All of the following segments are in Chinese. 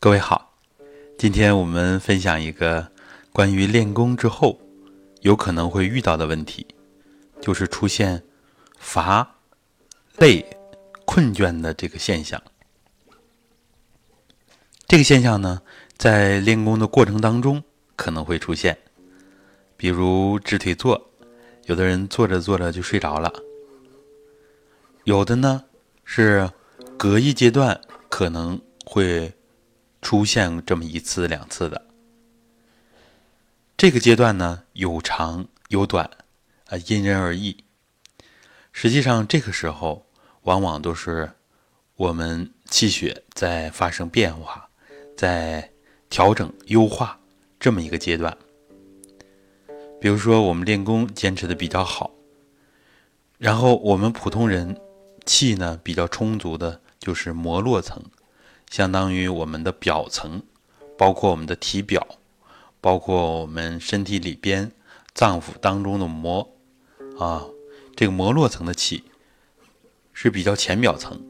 各位好，今天我们分享一个关于练功之后有可能会遇到的问题，就是出现乏、累、困倦的这个现象。这个现象呢，在练功的过程当中可能会出现，比如直腿坐，有的人坐着坐着就睡着了；有的呢是隔一阶段可能会。出现这么一次两次的，这个阶段呢有长有短，啊，因人而异。实际上，这个时候往往都是我们气血在发生变化，在调整优化这么一个阶段。比如说，我们练功坚持的比较好，然后我们普通人气呢比较充足的，就是膜络层。相当于我们的表层，包括我们的体表，包括我们身体里边脏腑当中的膜，啊，这个膜络层的气是比较浅表层。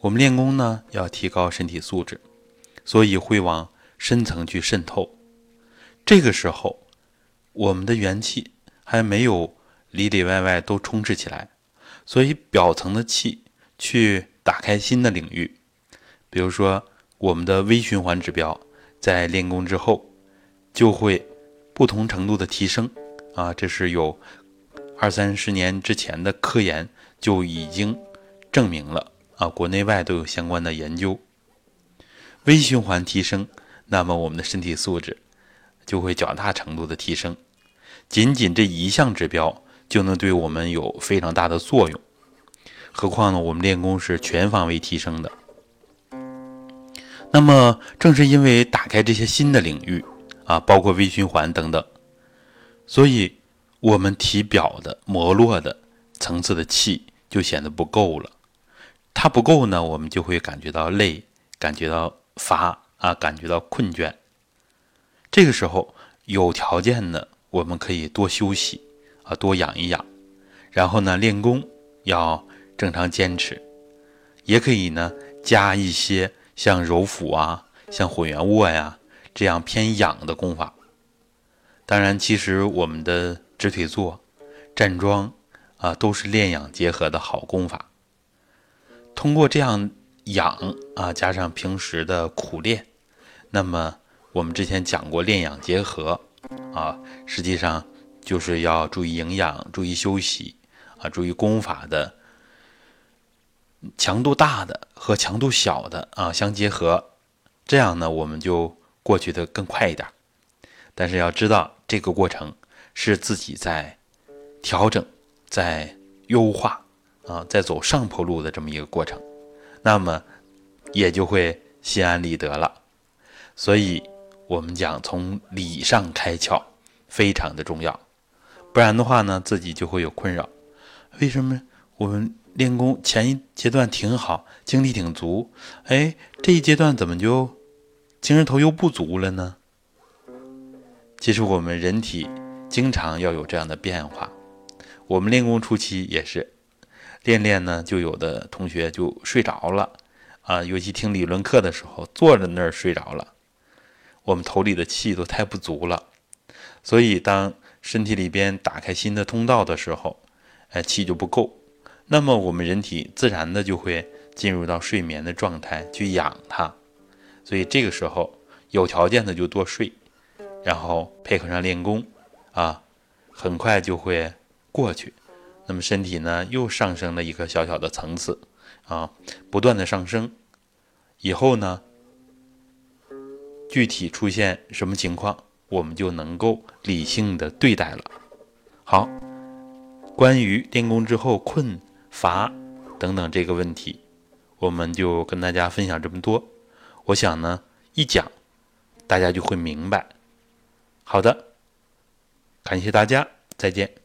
我们练功呢，要提高身体素质，所以会往深层去渗透。这个时候，我们的元气还没有里里外外都充斥起来，所以表层的气去打开新的领域。比如说，我们的微循环指标在练功之后就会不同程度的提升啊，这是有二三十年之前的科研就已经证明了啊，国内外都有相关的研究。微循环提升，那么我们的身体素质就会较大程度的提升。仅仅这一项指标就能对我们有非常大的作用，何况呢，我们练功是全方位提升的。那么，正是因为打开这些新的领域啊，包括微循环等等，所以我们体表的膜络的层次的气就显得不够了。它不够呢，我们就会感觉到累，感觉到乏啊，感觉到困倦。这个时候有条件的，我们可以多休息啊，多养一养，然后呢，练功要正常坚持，也可以呢加一些。像揉腹啊，像混元卧呀，这样偏养的功法。当然，其实我们的直腿坐、站桩啊，都是练养结合的好功法。通过这样养啊，加上平时的苦练，那么我们之前讲过练养结合啊，实际上就是要注意营养、注意休息啊，注意功法的。强度大的和强度小的啊相结合，这样呢我们就过去的更快一点。但是要知道这个过程是自己在调整、在优化啊，在走上坡路的这么一个过程，那么也就会心安理得了。所以我们讲从理上开窍非常的重要，不然的话呢自己就会有困扰。为什么我们？练功前一阶段挺好，精力挺足，哎，这一阶段怎么就精神头又不足了呢？其实我们人体经常要有这样的变化。我们练功初期也是，练练呢，就有的同学就睡着了啊，尤其听理论课的时候，坐在那儿睡着了，我们头里的气都太不足了，所以当身体里边打开新的通道的时候，哎，气就不够。那么我们人体自然的就会进入到睡眠的状态去养它，所以这个时候有条件的就多睡，然后配合上练功，啊，很快就会过去。那么身体呢又上升了一个小小的层次，啊，不断的上升，以后呢具体出现什么情况，我们就能够理性的对待了。好，关于练功之后困。罚等等这个问题，我们就跟大家分享这么多。我想呢，一讲大家就会明白。好的，感谢大家，再见。